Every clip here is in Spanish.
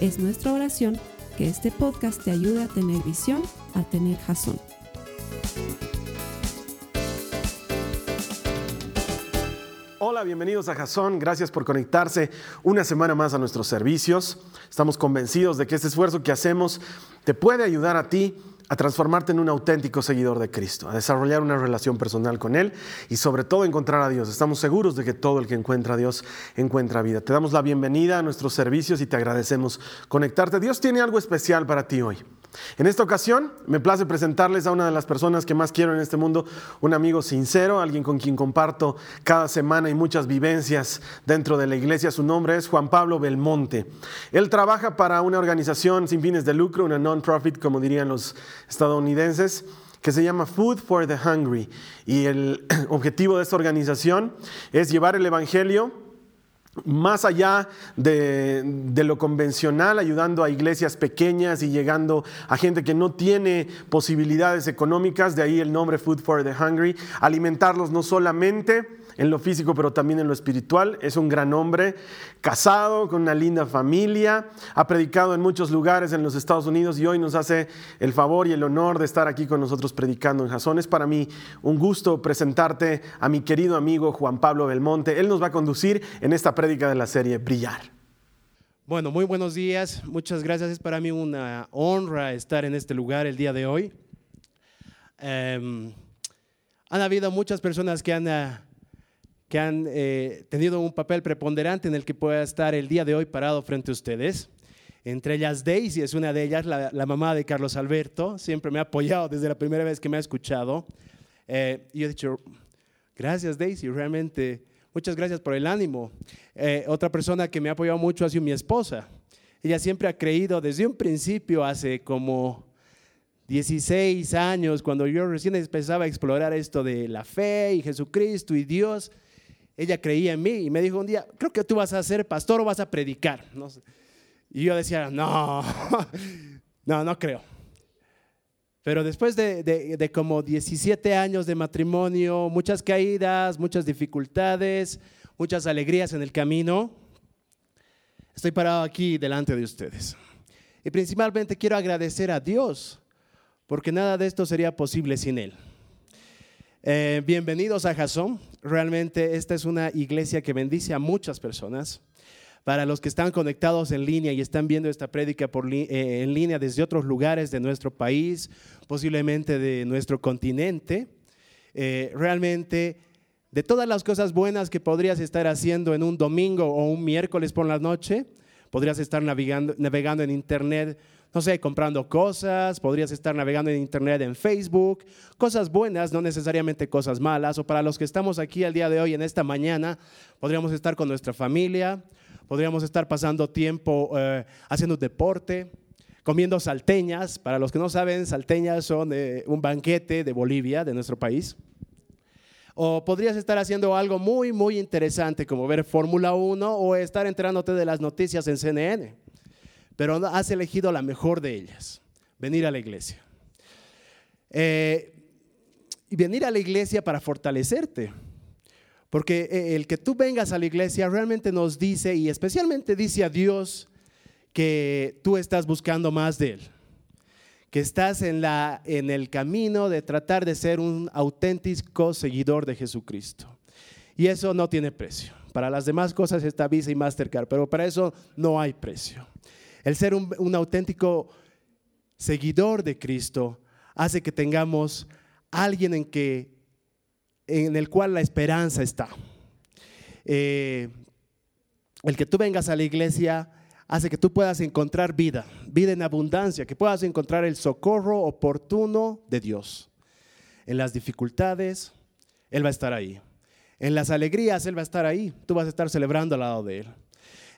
Es nuestra oración que este podcast te ayude a tener visión, a tener jazón. Hola, bienvenidos a Jason. Gracias por conectarse una semana más a nuestros servicios. Estamos convencidos de que este esfuerzo que hacemos te puede ayudar a ti a transformarte en un auténtico seguidor de Cristo, a desarrollar una relación personal con Él y sobre todo encontrar a Dios. Estamos seguros de que todo el que encuentra a Dios encuentra vida. Te damos la bienvenida a nuestros servicios y te agradecemos conectarte. Dios tiene algo especial para ti hoy. En esta ocasión me place presentarles a una de las personas que más quiero en este mundo, un amigo sincero, alguien con quien comparto cada semana y muchas vivencias dentro de la iglesia. Su nombre es Juan Pablo Belmonte. Él trabaja para una organización sin fines de lucro, una non-profit, como dirían los estadounidenses que se llama Food for the Hungry. Y el objetivo de esta organización es llevar el Evangelio más allá de, lo convencional, ayudando a iglesias pequeñas y llegando a gente que no tiene posibilidades económicas, de ahí el nombre Food for the Hungry, alimentarlos no solamente en lo físico, pero también en lo espiritual. Es un gran hombre, casado, con una linda familia, ha predicado en muchos lugares en los Estados Unidos y hoy nos hace el favor y el honor de estar aquí con nosotros predicando en Jason. Es para mí un gusto presentarte a mi querido amigo Juan Pablo Belmonte. Él nos va a conducir en esta prédica de la serie Brillar. Bueno, muy buenos días. Muchas gracias. Es para mí una honra estar en este lugar el día de hoy. Em, han habido muchas personas que han uh, que han eh, tenido un papel preponderante en el que pueda estar el día de hoy parado frente a ustedes. Entre ellas Daisy es una de ellas, la, mamá de Carlos Alberto, siempre me ha apoyado desde la primera vez que me ha escuchado. Eh, y he dicho, gracias Daisy, realmente, muchas gracias por el ánimo. Eh, otra persona que me ha apoyado mucho ha sido mi esposa. Ella siempre ha creído desde un principio, hace como 16 años, cuando yo recién empezaba a explorar esto de la fe y Jesucristo y Dios, ella creía en mí y me dijo un día, creo que tú vas a ser pastor o vas a predicar. Y yo decía, no, no, no creo. Pero después de, de, como 17 años de matrimonio, muchas caídas, muchas dificultades, muchas alegrías en el camino, estoy parado aquí delante de ustedes. Y principalmente quiero agradecer a Dios, porque nada de esto sería posible sin Él. Eh, bienvenidos a Jason. Realmente esta es una iglesia que bendice a muchas personas. Para los que están conectados en línea y están viendo esta prédica eh, en línea desde otros lugares de nuestro país, posiblemente de nuestro continente, eh, realmente de todas las cosas buenas que podrías estar haciendo en un domingo o un miércoles por la noche, podrías estar navegando en internet no sé, comprando cosas, podrías estar navegando en internet, en Facebook, cosas buenas, no necesariamente cosas malas, o para los que estamos aquí al día de hoy, en esta mañana, podríamos estar con nuestra familia, podríamos estar pasando tiempo eh, haciendo deporte, comiendo salteñas, para los que no saben, salteñas son eh, un banquete de Bolivia, de nuestro país. O podrías estar haciendo algo muy, muy interesante como ver Fórmula 1 o estar enterándote de las noticias en CNN pero has elegido la mejor de ellas, venir a la iglesia. Eh, y venir a la iglesia para fortalecerte. Porque eh, el que tú vengas a la iglesia realmente nos dice, y especialmente dice a Dios, que tú estás buscando más de Él. Que estás en, la, en el camino de tratar de ser un auténtico seguidor de Jesucristo. Y eso no tiene precio. Para las demás cosas está Visa y Mastercard, pero para eso no hay precio. El ser un, auténtico seguidor de Cristo hace que tengamos alguien en, que, en el cual la esperanza está. Eh, el que tú vengas a la iglesia hace que tú puedas encontrar vida, vida en abundancia, que puedas encontrar el socorro oportuno de Dios. En las dificultades, Él va a estar ahí. En las alegrías, Él va a estar ahí. Tú vas a estar celebrando al lado de Él.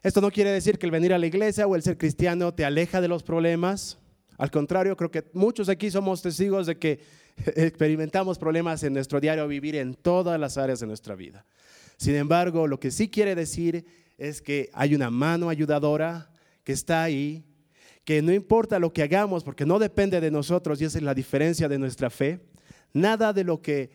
Esto no quiere decir que el venir a la iglesia o el ser cristiano te aleja de los problemas. Al contrario, creo que muchos aquí somos testigos de que experimentamos problemas en nuestro diario vivir en todas las áreas de nuestra vida. Sin embargo, lo que sí quiere decir es que hay una mano ayudadora que está ahí, que no importa lo que hagamos, porque no depende de nosotros y esa es la diferencia de nuestra fe, nada de lo que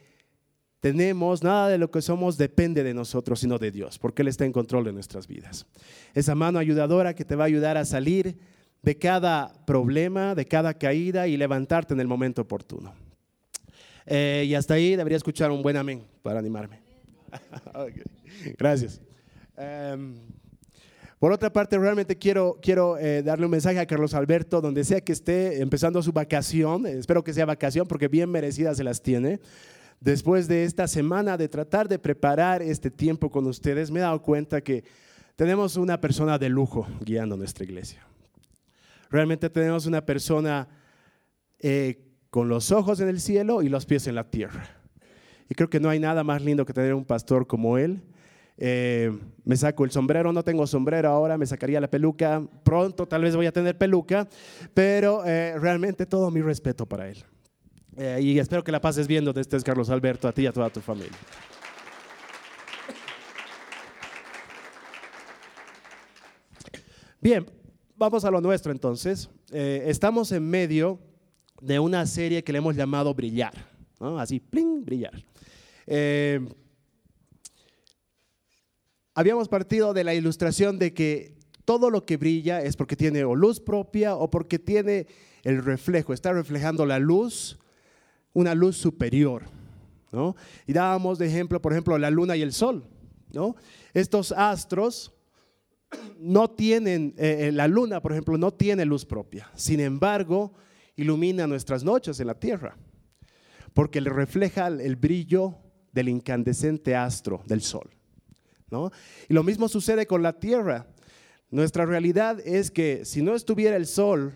tenemos, nada de lo que somos depende de nosotros, sino de Dios, porque Él está en control de nuestras vidas. Esa mano ayudadora que te va a ayudar a salir de cada problema, de cada caída y levantarte en el momento oportuno. Eh, y hasta ahí debería escuchar un buen amén para animarme. Gracias. Em, por otra parte, realmente quiero, quiero eh, darle un mensaje a Carlos Alberto, donde sea que esté empezando su vacación, espero que sea vacación porque bien merecidas se las tiene después de esta semana de tratar de preparar este tiempo con ustedes, me he dado cuenta que tenemos una persona de lujo guiando nuestra iglesia. Realmente tenemos una persona eh, con los ojos en el cielo y los pies en la tierra. Y creo que no hay nada más lindo que tener un pastor como él. Eh, me saco el sombrero, no tengo sombrero ahora, me sacaría la peluca. Pronto tal vez voy a tener peluca, pero eh, realmente todo mi respeto para él. Eh, y espero que la pases viendo de este es Carlos Alberto, a ti y a toda tu familia. Bien, vamos a lo nuestro entonces. Eh, estamos en medio de una serie que le hemos llamado Brillar, así, pling, brillar. Eh, habíamos partido de la ilustración de que todo lo que brilla es porque tiene o luz propia o porque tiene el reflejo, está reflejando la luz una luz superior. ¿no? Y dábamos de ejemplo, por ejemplo, la luna y el sol. ¿no? Estos astros no tienen, eh, eh, la luna, por ejemplo, no tiene luz propia. Sin embargo, ilumina nuestras noches en la tierra, porque le refleja el brillo del incandescente astro del sol. ¿no? Y lo mismo sucede con la tierra. Nuestra realidad es que si no estuviera el sol,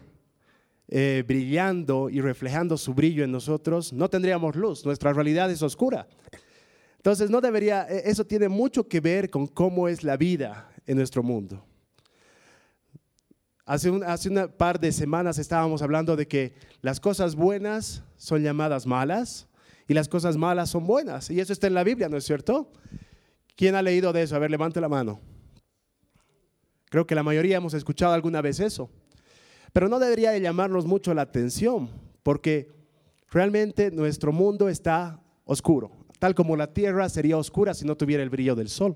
eh, brillando y reflejando su brillo en nosotros, no tendríamos luz. Nuestra realidad es oscura. Entonces, no debería, e, eso tiene mucho que ver con cómo es la vida en nuestro mundo. Hace un, hace una par de semanas estábamos hablando de que las cosas buenas son llamadas malas y las cosas malas son buenas. Y eso está en la Biblia, ¿no es cierto? ¿Quién ha leído de eso? A ver, levante la mano. Creo que la mayoría hemos escuchado alguna vez eso. Pero no debería de llamarnos mucho la atención, porque realmente nuestro mundo está oscuro, tal como la tierra sería oscura si no tuviera el brillo del sol.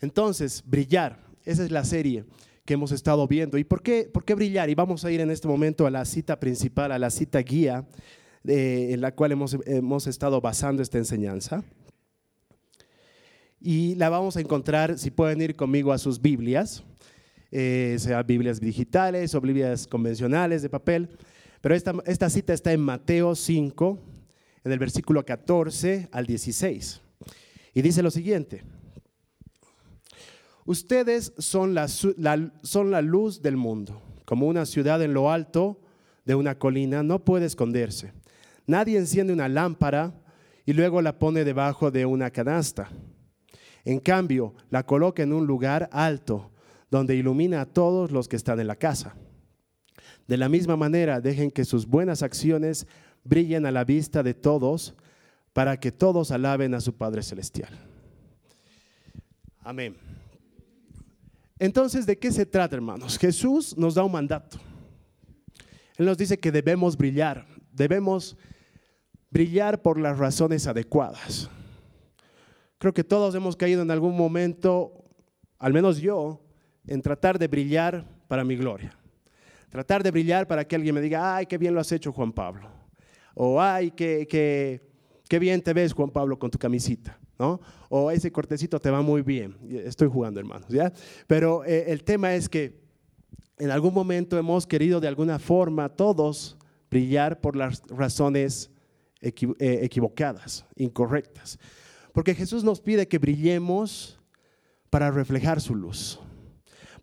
Entonces, brillar, esa es la serie que hemos estado viendo. ¿Y por qué, por qué brillar? Y vamos a ir en este momento a la cita principal, a la cita guía eh, en la cual hemos, hemos estado basando esta enseñanza. Y la vamos a encontrar, si pueden ir conmigo a sus Biblias, eh, sea Biblias digitales o Biblias convencionales de papel. Pero esta, esta cita está en Mateo 5, en el versículo 14 al 16. Y dice lo siguiente. Ustedes son la, son la luz del mundo, como una ciudad en lo alto de una colina, no puede esconderse. Nadie enciende una lámpara y luego la pone debajo de una canasta. En cambio, la coloca en un lugar alto donde ilumina a todos los que están en la casa. De la misma manera, dejen que sus buenas acciones brillen a la vista de todos para que todos alaben a su Padre Celestial. Amén. Entonces, ¿de qué se trata, hermanos? Jesús nos da un mandato. Él nos dice que debemos brillar, debemos brillar por las razones adecuadas. Creo que todos hemos caído en algún momento, al menos yo, en tratar de brillar para mi gloria. Tratar de brillar para que alguien me diga, ay, qué bien lo has hecho, Juan Pablo. O, ay, qué, qué, bien te ves, Juan Pablo, con tu camisita. ¿no? O ese cortecito te va muy bien. Estoy jugando, hermanos, ¿ya? Pero eh, el tema es que en algún momento hemos querido de alguna forma todos brillar por las razones eh, equivocadas, incorrectas. Porque Jesús nos pide que brillemos para reflejar su luz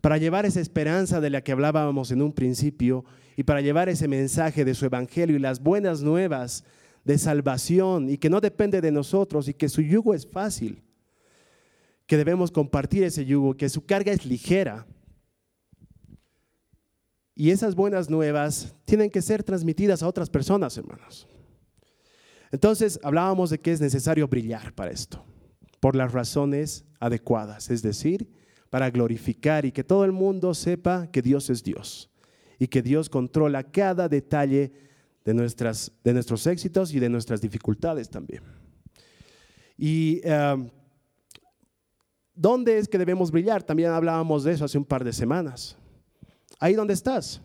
para llevar esa esperanza de la que hablábamos en un principio y para llevar ese mensaje de su evangelio y las buenas nuevas de salvación y que no depende de nosotros y que su yugo es fácil. que debemos compartir ese yugo, que su carga es ligera. Y esas buenas nuevas tienen que ser transmitidas a otras personas, hermanos. Entonces hablábamos de que es necesario brillar para esto, por las razones adecuadas, es decir, para glorificar y que todo el mundo sepa que Dios es Dios y que Dios controla cada detalle de, nuestras, de nuestros éxitos y de nuestras dificultades también. ¿Y eh, dónde es que debemos brillar? También hablábamos de eso hace un par de semanas. Ahí donde estás.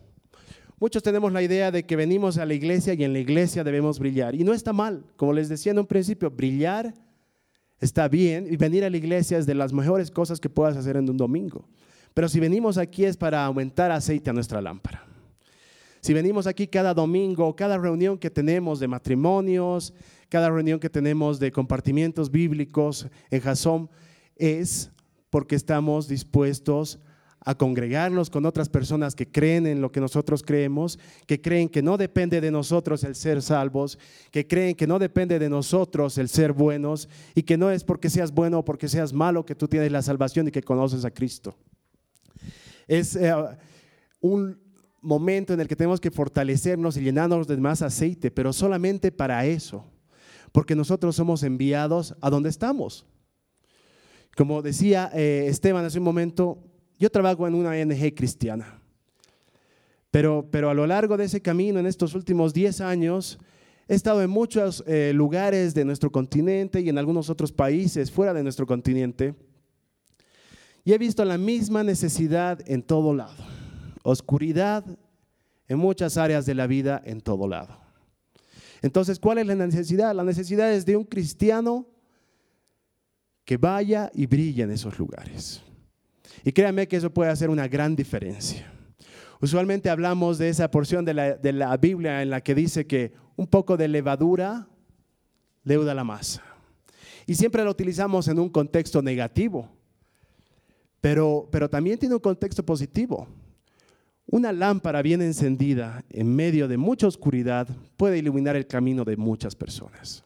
Muchos tenemos la idea de que venimos a la iglesia y en la iglesia debemos brillar. Y no está mal. Como les decía en un principio, brillar está bien y venir a la iglesia es de las mejores cosas que puedas hacer en un domingo. Pero si venimos aquí es para aumentar aceite a nuestra lámpara. Si venimos aquí cada domingo, cada reunión que tenemos de matrimonios, cada reunión que tenemos de compartimientos bíblicos en Jason, es porque estamos dispuestos a congregarnos con otras personas que creen en lo que nosotros creemos, que creen que no depende de nosotros el ser salvos, que creen que no depende de nosotros el ser buenos y que no es porque seas bueno o porque seas malo que tú tienes la salvación y que conoces a Cristo. Es eh, un momento en el que tenemos que fortalecernos y llenarnos de más aceite, pero solamente para eso, porque nosotros somos enviados a donde estamos. Como decía eh, Esteban hace un momento, yo trabajo en una ONG cristiana, pero, pero a lo largo de ese camino, en estos últimos 10 años, he estado en muchos eh, lugares de nuestro continente y en algunos otros países fuera de nuestro continente, y he visto la misma necesidad en todo lado, oscuridad en muchas áreas de la vida en todo lado. Entonces, ¿cuál es la necesidad? La necesidad es de un cristiano que vaya y brille en esos lugares. Y créanme que eso puede hacer una gran diferencia. Usualmente hablamos de esa porción de la, Biblia en la que dice que un poco de levadura leuda la masa. Y siempre lo utilizamos en un contexto negativo, pero, pero también tiene un contexto positivo. Una lámpara bien encendida en medio de mucha oscuridad puede iluminar el camino de muchas personas.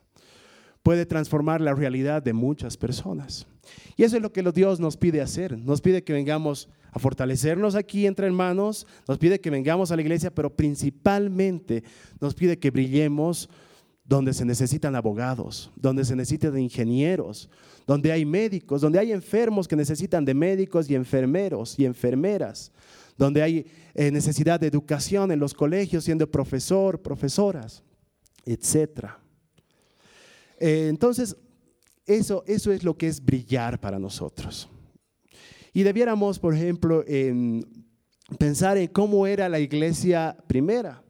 Puede transformar la realidad de muchas personas. Y eso es lo que Dios nos pide hacer. Nos pide que vengamos a fortalecernos aquí entre hermanos, nos pide que vengamos a la iglesia, pero principalmente nos pide que brillemos donde se necesitan abogados, donde se necesitan ingenieros, donde hay médicos, donde hay enfermos que necesitan de médicos y enfermeros y enfermeras, donde hay eh, necesidad de educación en los colegios, siendo profesor, profesoras, etc. Eh, entonces, eso, eso es lo que es brillar para nosotros. Y debiéramos, por ejemplo, pensar en cómo era la iglesia primera.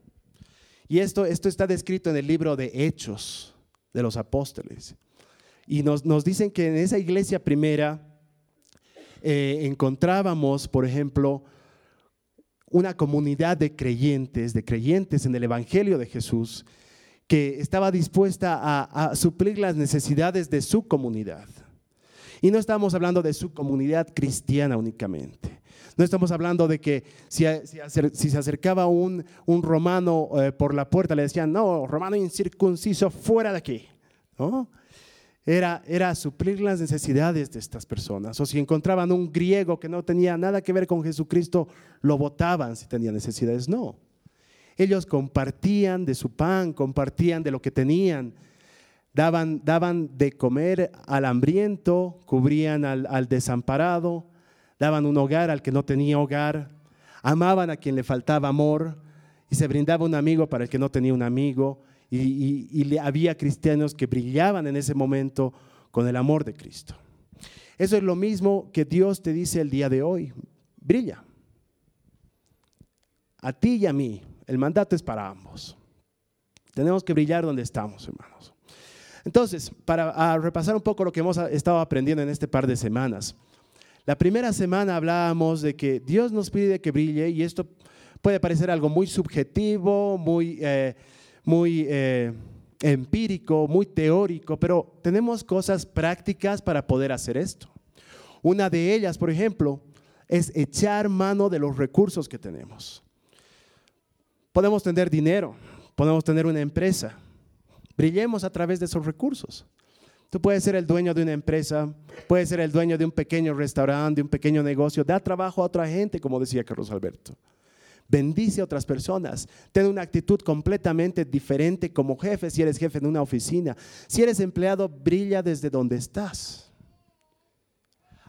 Y esto, esto está descrito en el libro de Hechos de los Apóstoles. Y nos, dicen que en esa iglesia primera eh, encontrábamos, por ejemplo, una comunidad de creyentes, de creyentes en el Evangelio de Jesús, que estaba dispuesta a, suplir las necesidades de su comunidad. Y no estamos hablando de su comunidad cristiana únicamente. No estamos hablando de que si, se acercaba un, romano eh, por la puerta, le decían, no, romano incircunciso, fuera de aquí. Era, era suplir las necesidades de estas personas. O si encontraban un griego que no tenía nada que ver con Jesucristo, lo votaban si tenía necesidades. No. Ellos compartían de su pan, compartían de lo que tenían, daban, daban de comer al hambriento, cubrían al, desamparado, daban un hogar al que no tenía hogar, amaban a quien le faltaba amor y se brindaba un amigo para el que no tenía un amigo. Y, había cristianos que brillaban en ese momento con el amor de Cristo. Eso es lo mismo que Dios te dice el día de hoy. Brilla. A ti y a mí. El mandato es para ambos. Tenemos que brillar donde estamos, hermanos. Entonces, para repasar un poco lo que hemos estado aprendiendo en este par de semanas. La primera semana hablábamos de que Dios nos pide que brille y esto puede parecer algo muy subjetivo, muy, eh, muy eh, empírico, muy teórico, pero tenemos cosas prácticas para poder hacer esto. Una de ellas, por ejemplo, es echar mano de los recursos que tenemos. Podemos tener dinero, podemos tener una empresa. Brillemos a través de esos recursos. Tú puedes ser el dueño de una empresa, puedes ser el dueño de un pequeño restaurante, de un pequeño negocio. Da trabajo a otra gente, como decía Carlos Alberto. Bendice a otras personas. Ten una actitud completamente diferente como jefe si eres jefe de una oficina. Si eres empleado, brilla desde donde estás.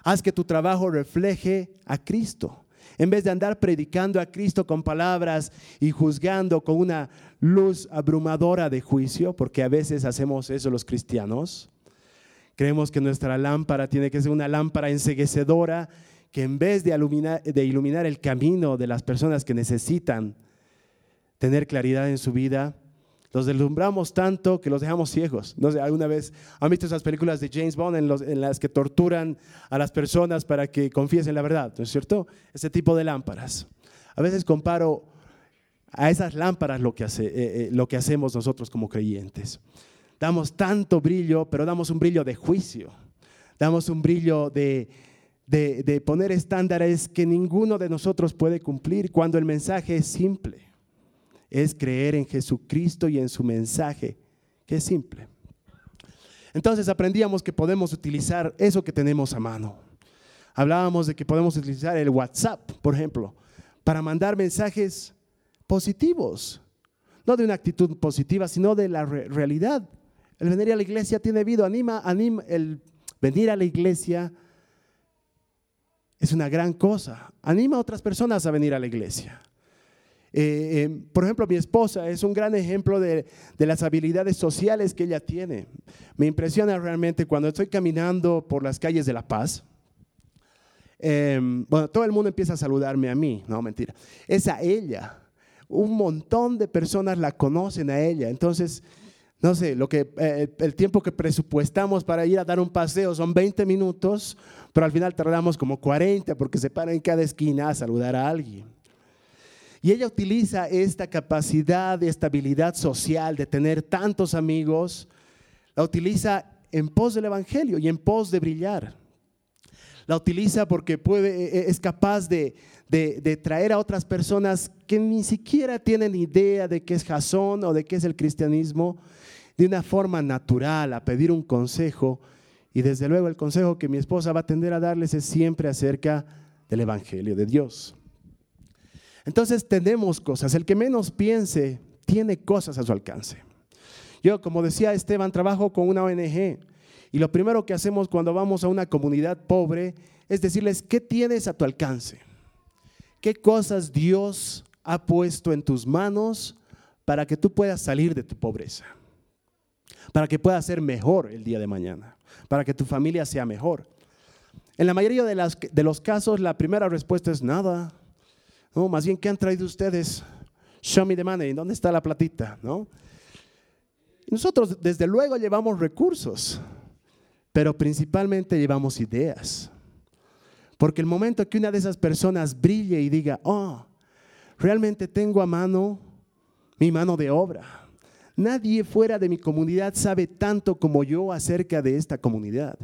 Haz que tu trabajo refleje a Cristo. En vez de andar predicando a Cristo con palabras y juzgando con una luz abrumadora de juicio, porque a veces hacemos eso los cristianos, Creemos que nuestra lámpara tiene que ser una lámpara enseguecedora que en vez de iluminar, el camino de las personas que necesitan tener claridad en su vida, los deslumbramos tanto que los dejamos ciegos. No sé, alguna vez han visto esas películas de James Bond en, las que torturan a las personas para que confiesen la verdad, ¿no es cierto? Ese tipo de lámparas. A veces comparo a esas lámparas lo que, eh, eh, lo que hacemos nosotros como creyentes. Damos tanto brillo, pero damos un brillo de juicio. Damos un brillo de, poner estándares que ninguno de nosotros puede cumplir cuando el mensaje es simple. Es creer en Jesucristo y en su mensaje, que es simple. Entonces aprendíamos que podemos utilizar eso que tenemos a mano. Hablábamos de que podemos utilizar el WhatsApp, por ejemplo, para mandar mensajes positivos. No de una actitud positiva, sino de la realidad el venir a la iglesia tiene vida, anima, anima, el venir a la iglesia es una gran cosa. Anima a otras personas a venir a la iglesia. Eh, eh, por ejemplo, mi esposa es un gran ejemplo de, las habilidades sociales que ella tiene. Me impresiona realmente cuando estoy caminando por las calles de La Paz. Em, bueno, todo el mundo empieza a saludarme a mí, no, mentira. Es a ella. Un montón de personas la conocen a ella. Entonces, no sé, lo que, eh, el tiempo que presupuestamos para ir a dar un paseo son 20 minutos, pero al final tardamos como 40 porque se para en cada esquina a saludar a alguien. Y ella utiliza esta capacidad de estabilidad social, de tener tantos amigos, la utiliza en pos del Evangelio y en pos de brillar. La utiliza porque puede, e, e, es capaz de, de, traer a otras personas que ni siquiera tienen idea de qué es Jasón o de qué es el cristianismo, de una forma natural a pedir un consejo. Y desde luego el consejo que mi esposa va a tender a darles es siempre acerca del Evangelio de Dios. Entonces tenemos cosas. El que menos piense tiene cosas a su alcance. Yo, como decía Esteban, trabajo con una ONG y lo primero que hacemos cuando vamos a una comunidad pobre es decirles, ¿qué tienes a tu alcance? ¿Qué cosas Dios ha puesto en tus manos para que tú puedas salir de tu pobreza? para que pueda ser mejor el día de mañana, para que tu familia sea mejor. En la mayoría de, los casos, la primera respuesta es nada. No, más bien, ¿qué han traído ustedes? Show me the money, ¿dónde está la platita? ¿No? Nosotros, desde luego, llevamos recursos, pero principalmente llevamos ideas. Porque el momento que una de esas personas brille y diga, oh, realmente tengo a mano mi mano de obra, Nadie fuera de mi comunidad sabe tanto como yo acerca de esta comunidad.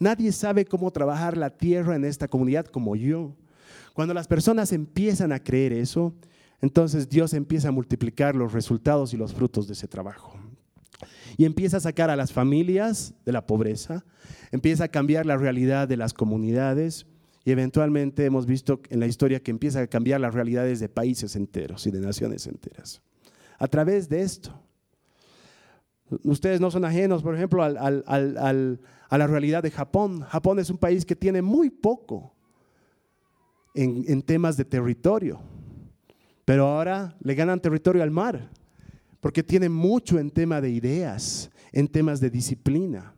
Nadie sabe cómo trabajar la tierra en esta comunidad como yo. Cuando las personas empiezan a creer eso, entonces Dios empieza a multiplicar los resultados y los frutos de ese trabajo. Y empieza a sacar a las familias de la pobreza, empieza a cambiar la realidad de las comunidades y eventualmente hemos visto en la historia que empieza a cambiar las realidades de países enteros y de naciones enteras. A través de esto. Ustedes no son ajenos, por ejemplo, a la realidad de Japón. Japón es un país que tiene muy poco en, temas de territorio, pero ahora le ganan territorio al mar, porque tiene mucho en tema de ideas, en temas de disciplina.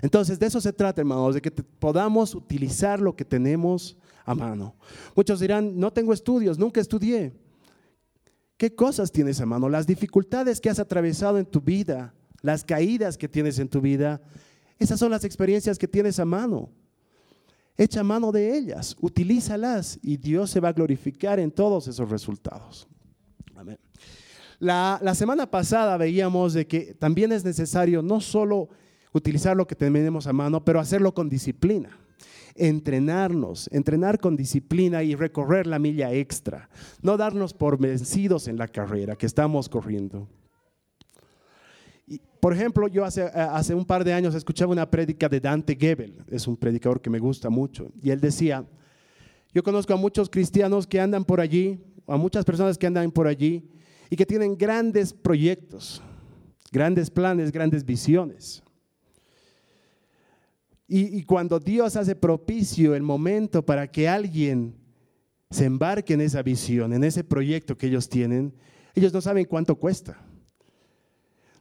Entonces, de eso se trata, hermanos, de que podamos utilizar lo que tenemos a mano. Muchos dirán, no tengo estudios, nunca estudié. ¿Qué cosas tienes a mano? Las dificultades que has atravesado en tu vida, las caídas que tienes en tu vida, esas son las experiencias que tienes a mano. Echa mano de ellas, utilízalas y Dios se va a glorificar en todos esos resultados. Amén. La, la semana pasada veíamos de que también es necesario no solo utilizar lo que tenemos a mano, pero hacerlo con disciplina entrenarnos, entrenar con disciplina y recorrer la milla extra, no darnos por vencidos en la carrera que estamos corriendo. Por ejemplo, yo hace, hace un par de años escuchaba una prédica de Dante Gebel, es un predicador que me gusta mucho, y él decía, yo conozco a muchos cristianos que andan por allí, a muchas personas que andan por allí y que tienen grandes proyectos, grandes planes, grandes visiones. Y, cuando Dios hace propicio el momento para que alguien se embarque en esa visión, en ese proyecto que ellos tienen, ellos no saben cuánto cuesta.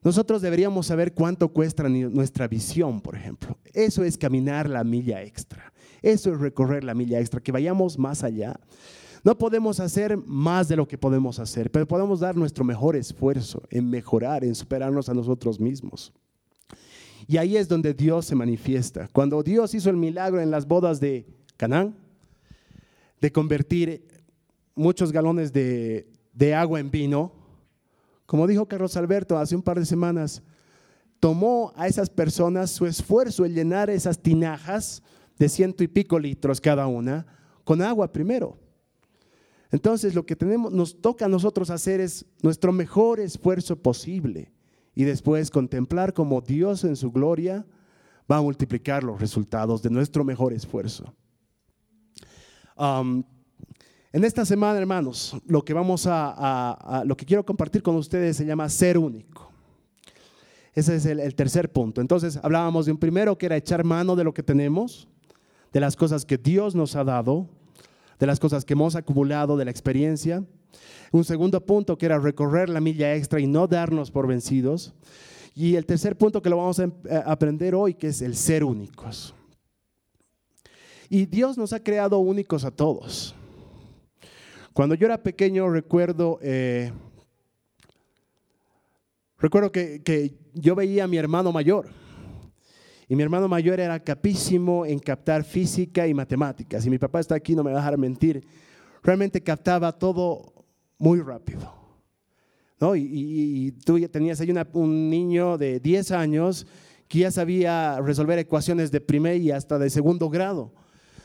Nosotros deberíamos saber cuánto cuesta nuestra visión, por ejemplo. Eso es caminar la milla extra. Eso es recorrer la milla extra, que vayamos más allá. No podemos hacer más de lo que podemos hacer, pero podemos dar nuestro mejor esfuerzo en mejorar, en superarnos a nosotros mismos. Y ahí es donde Dios se manifiesta. Cuando Dios hizo el milagro en las bodas de Canaán, de convertir muchos galones de, de agua en vino, como dijo Carlos Alberto hace un par de semanas, tomó a esas personas su esfuerzo en llenar esas tinajas de ciento y pico litros cada una con agua primero. Entonces lo que tenemos, nos toca a nosotros hacer es nuestro mejor esfuerzo posible y después contemplar cómo Dios en su gloria va a multiplicar los resultados de nuestro mejor esfuerzo. Um, en esta semana, hermanos, lo que vamos a, lo que quiero compartir con ustedes se llama ser único. Ese es el tercer punto. Entonces, hablábamos de un primero que era echar mano de lo que tenemos, de las cosas que Dios nos ha dado, de las cosas que hemos acumulado, de la experiencia. Un segundo punto que era recorrer la milla extra y no darnos por vencidos. Y el tercer punto que lo vamos a aprender hoy, que es el ser únicos. Y Dios nos ha creado únicos a todos. Cuando yo era pequeño recuerdo, eh, recuerdo que, que yo veía a mi hermano mayor y mi hermano mayor era capísimo en captar física y matemáticas. Y mi papá está aquí, no me va a dejar mentir. Realmente captaba todo muy rápido. ¿no? Y, tú ya tenías ahí un niño de 10 años que ya sabía resolver ecuaciones de primer y hasta de segundo grado.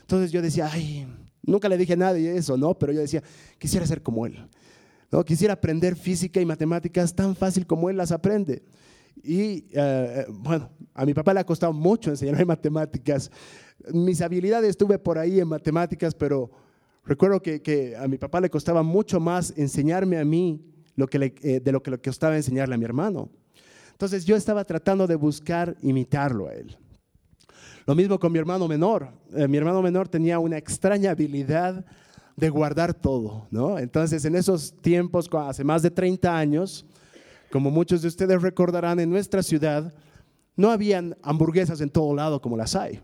Entonces yo decía, ay, nunca le dije nada de eso, ¿no? Pero yo decía, quisiera ser como él. ¿no? Quisiera aprender física y matemáticas tan fácil como él las aprende. Y eh, bueno, a mi papá le ha costado mucho enseñarme matemáticas. Mis habilidades estuve por ahí en matemáticas, pero recuerdo que, a mi papá le costaba mucho más enseñarme a mí lo que eh, de lo que le costaba enseñarle a mi hermano. Entonces yo estaba tratando de buscar imitarlo a él. Lo mismo con mi hermano menor. Eh, mi hermano menor tenía una extraña habilidad de guardar todo, ¿no? Entonces en esos tiempos, hace más de 30 años, como muchos de ustedes recordarán, en nuestra ciudad no habían hamburguesas en todo lado como las hay.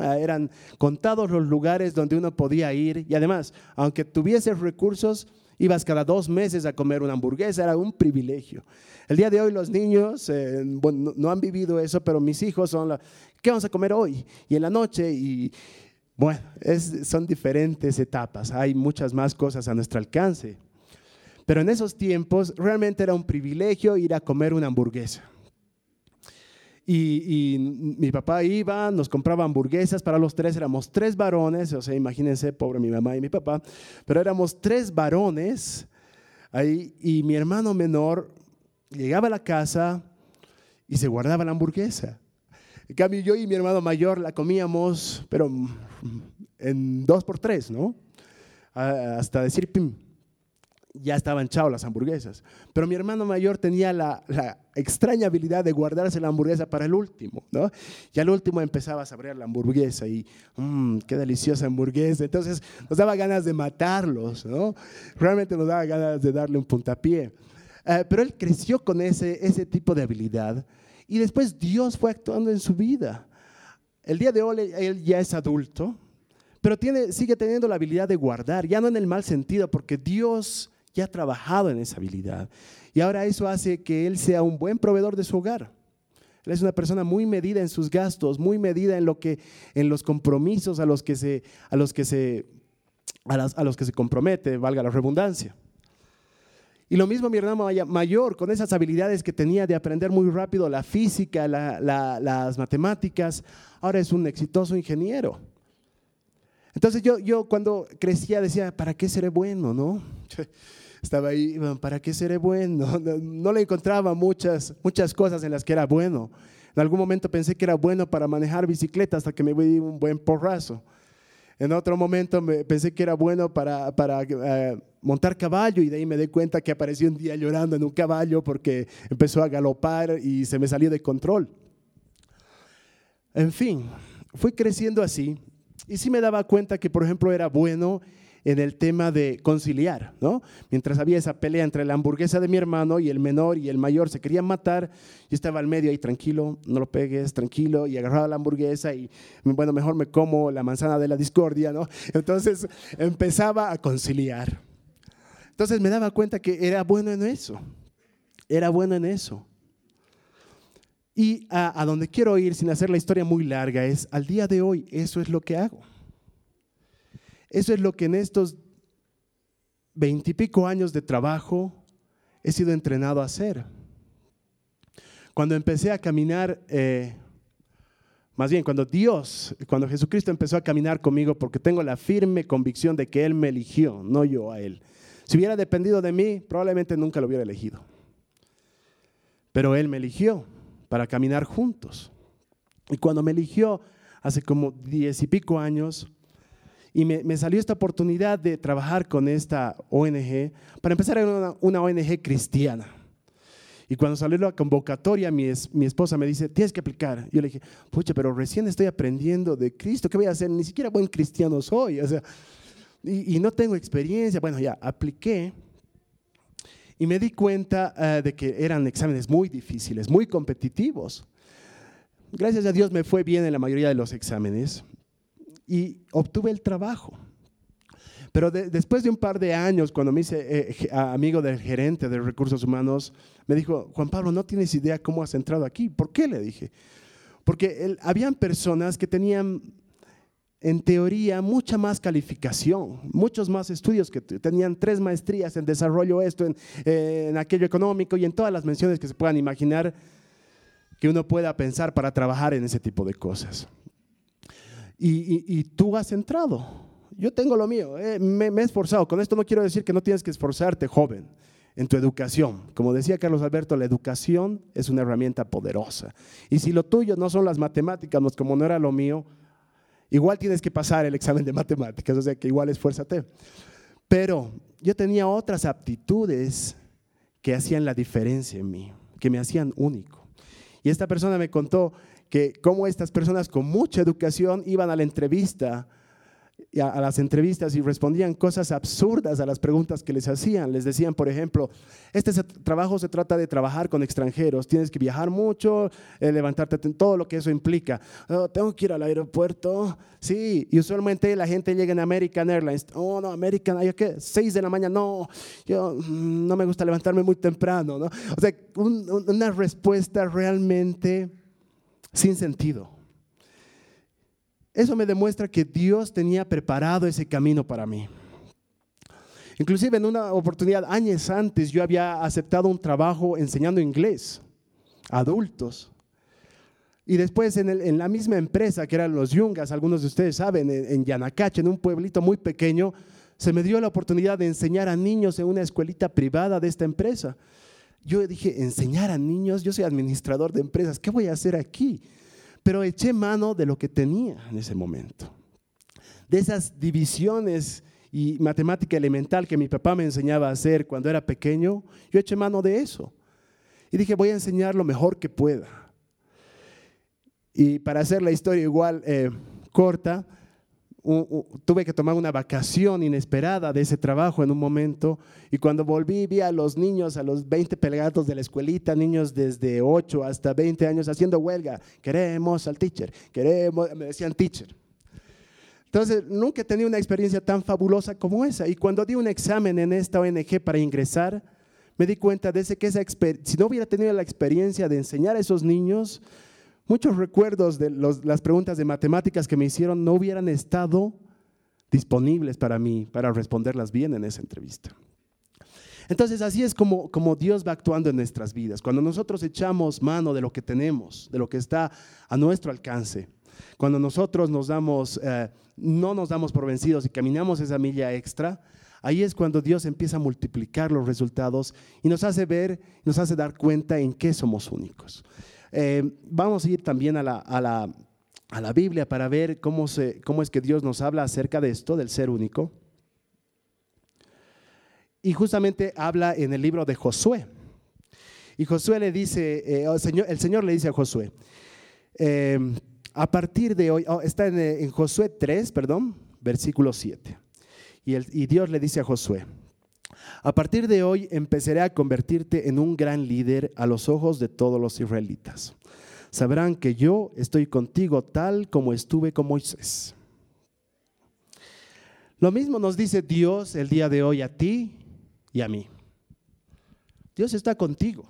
Eran contados los lugares donde uno podía ir y además, aunque tuvieses recursos, ibas cada dos meses a comer una hamburguesa, era un privilegio. El día de hoy los niños eh, no han vivido eso, pero mis hijos son, ¿qué vamos a comer hoy? Y en la noche, y bueno, son diferentes etapas, hay muchas más cosas a nuestro alcance. Pero en esos tiempos realmente era un privilegio ir a comer una hamburguesa. Y, mi papá iba, nos compraba hamburguesas para los tres, éramos tres varones, o sea, imagínense, pobre mi mamá y mi papá, pero éramos tres varones ahí y mi hermano menor llegaba a la casa y se guardaba la hamburguesa. En cambio, yo y mi hermano mayor la comíamos, pero en dos por tres, ¿no? Hasta decir pim ya estaban chao las hamburguesas. Pero mi hermano mayor tenía la, extraña habilidad de guardarse la hamburguesa para el último, ¿no? Y al último empezaba a saborear la hamburguesa y, mmm, qué deliciosa hamburguesa. Entonces nos daba ganas de matarlos, ¿no? Realmente nos daba ganas de darle un puntapié. Eh, pero él creció con ese, ese tipo de habilidad y después Dios fue actuando en su vida. El día de hoy él ya es adulto, pero sigue teniendo la habilidad de guardar, ya no en el mal sentido, porque Dios ya ha trabajado en esa habilidad. Y ahora eso hace que él sea un buen proveedor de su hogar. Él es una persona muy medida en sus gastos, muy medida en lo que en los compromisos a los que se a los que se a, los que se compromete, valga la redundancia. Y lo mismo mi hermano mayor, con esas habilidades que tenía de aprender muy rápido la física, las matemáticas, ahora es un exitoso ingeniero. Entonces yo, yo cuando crecía decía, ¿para qué seré bueno? ¿no? estaba ahí, ¿para qué seré bueno? No, le encontraba muchas, muchas cosas en las que era bueno. En algún momento pensé que era bueno para manejar bicicleta hasta que me di un buen porrazo. En otro momento pensé que era bueno para, para eh, montar caballo y de ahí me di cuenta que apareció un día llorando en un caballo porque empezó a galopar y se me salió de control. En fin, fui creciendo así y sí me daba cuenta que, por ejemplo, era bueno en el tema de conciliar, ¿no? Mientras había esa pelea entre la hamburguesa de mi hermano y el menor y el mayor se querían matar, yo estaba al medio ahí tranquilo, no lo pegues, tranquilo, y agarraba la hamburguesa y, bueno, mejor me como la manzana de la discordia, ¿no? Entonces empezaba a conciliar. Entonces me daba cuenta que era bueno en eso, era bueno en eso. Y a, donde quiero ir, sin hacer la historia muy larga, es al día de hoy, eso es lo que hago. Eso es lo que en estos veintipico años de trabajo he sido entrenado a hacer. Cuando empecé a caminar, eh, más bien cuando Dios, cuando Jesucristo empezó a caminar conmigo, porque tengo la firme convicción de que Él me eligió, no yo a Él. Si hubiera dependido de mí, probablemente nunca lo hubiera elegido. Pero Él me eligió para caminar juntos. Y cuando me eligió hace como diez y pico años, y me, salió esta oportunidad de trabajar con esta ONG, para empezar era una, una ONG cristiana. Y cuando salió la convocatoria, mi, mi, esposa me dice, tienes que aplicar. Yo le dije, pucha, pero recién estoy aprendiendo de Cristo, ¿qué voy a hacer? Ni siquiera buen cristiano soy, o sea, y, y no tengo experiencia. Bueno, ya apliqué y me di cuenta eh, de que eran exámenes muy difíciles, muy competitivos. Gracias a Dios me fue bien en la mayoría de los exámenes y obtuve el trabajo. Pero después de un par de años, cuando me hice eh, amigo del gerente de recursos humanos, me dijo, Juan Pablo, no tienes idea cómo has entrado aquí. ¿Por qué? Le dije. Porque habían personas que tenían en teoría, mucha más calificación, muchos más estudios que tenían tres maestrías en desarrollo esto, en, aquello económico y en todas las menciones que se puedan imaginar que uno pueda pensar para trabajar en ese tipo de cosas. Y, tú has entrado. Yo tengo lo mío, eh, me, me he esforzado. Con esto no quiero decir que no tienes que esforzarte, joven, en tu educación. Como decía Carlos Alberto, la educación es una herramienta poderosa. Y si lo tuyo no son las matemáticas, como no era lo mío, Igual tienes que pasar el examen de matemáticas, o sea que igual esfuérzate. Pero yo tenía otras aptitudes que hacían la diferencia en mí, que me hacían único. Y esta persona me contó que cómo estas personas con mucha educación iban a la entrevista a, las entrevistas y respondían cosas absurdas a las preguntas que les hacían. Les decían, por ejemplo, este trabajo se trata de trabajar con extranjeros, tienes que viajar mucho, eh, levantarte, todo lo que eso implica. Oh, tengo que ir al aeropuerto, sí, y usualmente la gente llega en American Airlines, oh no, American, ¿hay qué? Seis de la mañana, no, yo mm, no me gusta levantarme muy temprano, ¿no? O sea, una respuesta realmente sin sentido. Eso me demuestra que Dios tenía preparado ese camino para mí. Inclusive en una oportunidad, años antes, yo había aceptado un trabajo enseñando inglés a adultos. Y después en, la misma empresa, que eran los Yungas, algunos de ustedes saben, en, en Yanacache, en un pueblito muy pequeño, se me dio la oportunidad de enseñar a niños en una escuelita privada de esta empresa. Yo dije, enseñar a niños, yo soy administrador de empresas, ¿qué voy a hacer aquí? pero eché mano de lo que tenía en ese momento. De esas divisiones y matemática elemental que mi papá me enseñaba a hacer cuando era pequeño, yo eché mano de eso. Y dije, voy a enseñar lo mejor que pueda. Y para hacer la historia igual eh, corta, tuve que tomar una vacación inesperada de ese trabajo en un momento y cuando volví vi a los niños, a los 20 pelegados de la escuelita, niños desde 8 hasta 20 años haciendo huelga, queremos al teacher, queremos, me decían teacher. Entonces, nunca he tenido una experiencia tan fabulosa como esa y cuando di un examen en esta ONG para ingresar, me di cuenta de ese que esa si no hubiera tenido la experiencia de enseñar a esos niños, Muchos recuerdos de las preguntas de matemáticas que me hicieron no hubieran estado disponibles para mí, para responderlas bien en esa entrevista. Entonces así es como, Dios va actuando en nuestras vidas. Cuando nosotros echamos mano de lo que tenemos, de lo que está a nuestro alcance, cuando nosotros nos damos, eh, no nos damos por vencidos y caminamos esa milla extra, Ahí es cuando Dios empieza a multiplicar los resultados y nos hace ver, nos hace dar cuenta en qué somos únicos. Eh, vamos a ir también a la, a, la, a la, Biblia para ver cómo, se, cómo es que Dios nos habla acerca de esto, del ser único. Y justamente habla en el libro de Josué. Y Josué le dice, eh, el, Señor, el, Señor, le dice a Josué, eh, a partir de hoy, oh, está en, en, Josué 3, perdón, versículo 7. Y, el, y Dios le dice a Josué, a partir de hoy empezaré a convertirte en un gran líder a los ojos de todos los israelitas. Sabrán que yo estoy contigo tal como estuve con Moisés. Lo mismo nos dice Dios el día de hoy a ti y a mí. Dios está contigo.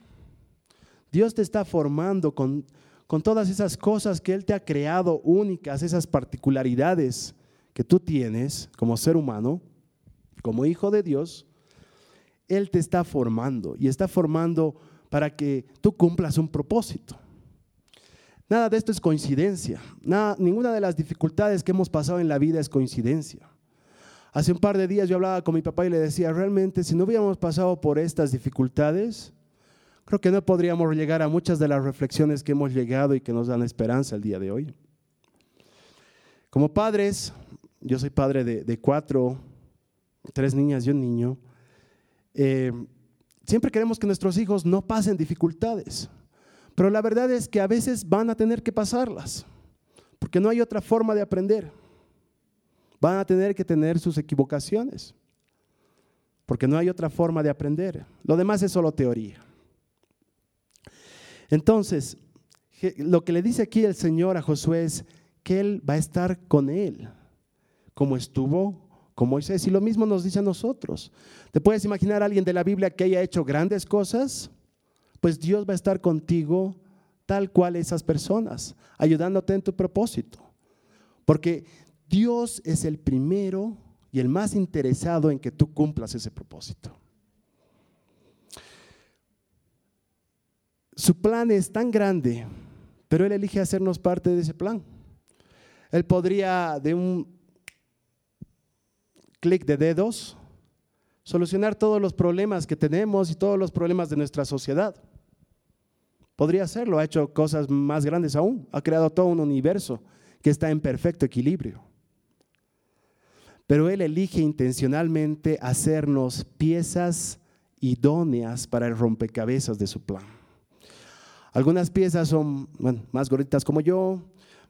Dios te está formando con, con todas esas cosas que Él te ha creado únicas, esas particularidades que tú tienes como ser humano, como hijo de Dios. Él te está formando y está formando para que tú cumplas un propósito. Nada de esto es coincidencia. Nada, ninguna de las dificultades que hemos pasado en la vida es coincidencia. Hace un par de días yo hablaba con mi papá y le decía, realmente si no hubiéramos pasado por estas dificultades, creo que no podríamos llegar a muchas de las reflexiones que hemos llegado y que nos dan esperanza el día de hoy. Como padres, yo soy padre de, cuatro, tres niñas y un niño, eh, siempre queremos que nuestros hijos no pasen dificultades, pero la verdad es que a veces van a tener que pasarlas, porque no hay otra forma de aprender. Van a tener que tener sus equivocaciones, porque no hay otra forma de aprender. Lo demás es solo teoría. Entonces, lo que le dice aquí el Señor a Josué es que Él va a estar con él, como estuvo con Moisés. Y lo mismo nos dice a nosotros. ¿Te puedes imaginar a alguien de la Biblia que haya hecho grandes cosas? Pues Dios va a estar contigo tal cual esas personas, ayudándote en tu propósito. Porque Dios es el primero y el más interesado en que tú cumplas ese propósito. Su plan es tan grande, pero Él elige hacernos parte de ese plan. Él podría de un clic de dedos solucionar todos los problemas que tenemos y todos los problemas de nuestra sociedad. Podría hacerlo, ha hecho cosas más grandes aún, ha creado todo un universo que está en perfecto equilibrio pero Él elige intencionalmente hacernos piezas idóneas para el rompecabezas de su plan. Algunas piezas son más gorditas como yo,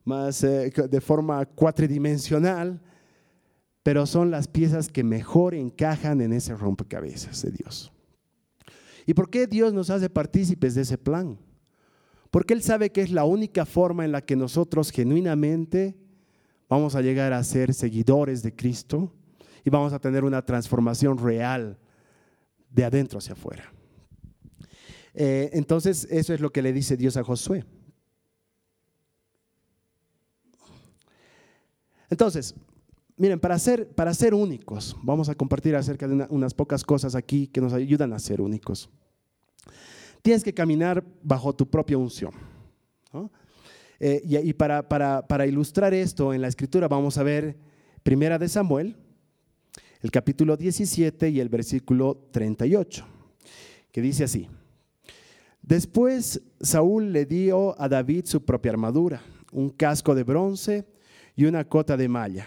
más eh, de forma cuatridimensional, pero son las piezas que mejor encajan en ese rompecabezas de Dios. ¿Y por qué Dios nos hace partícipes de ese plan? Porque Él sabe que es la única forma en la que nosotros genuinamente vamos a llegar a ser seguidores de Cristo y vamos a tener una transformación real de adentro hacia afuera. Eh, entonces, eso es lo que le dice Dios a Josué. Entonces, miren, para ser, para ser únicos, vamos a compartir acerca de unas pocas cosas aquí que nos ayudan a ser únicos. Tienes que caminar bajo tu propia unción. Eh, y, para, para, ilustrar esto en la escritura vamos a ver Primera de Samuel, el capítulo 17 y el versículo 38, que dice así. Después Saúl le dio a David su propia armadura, un casco de bronce y una cota de malla.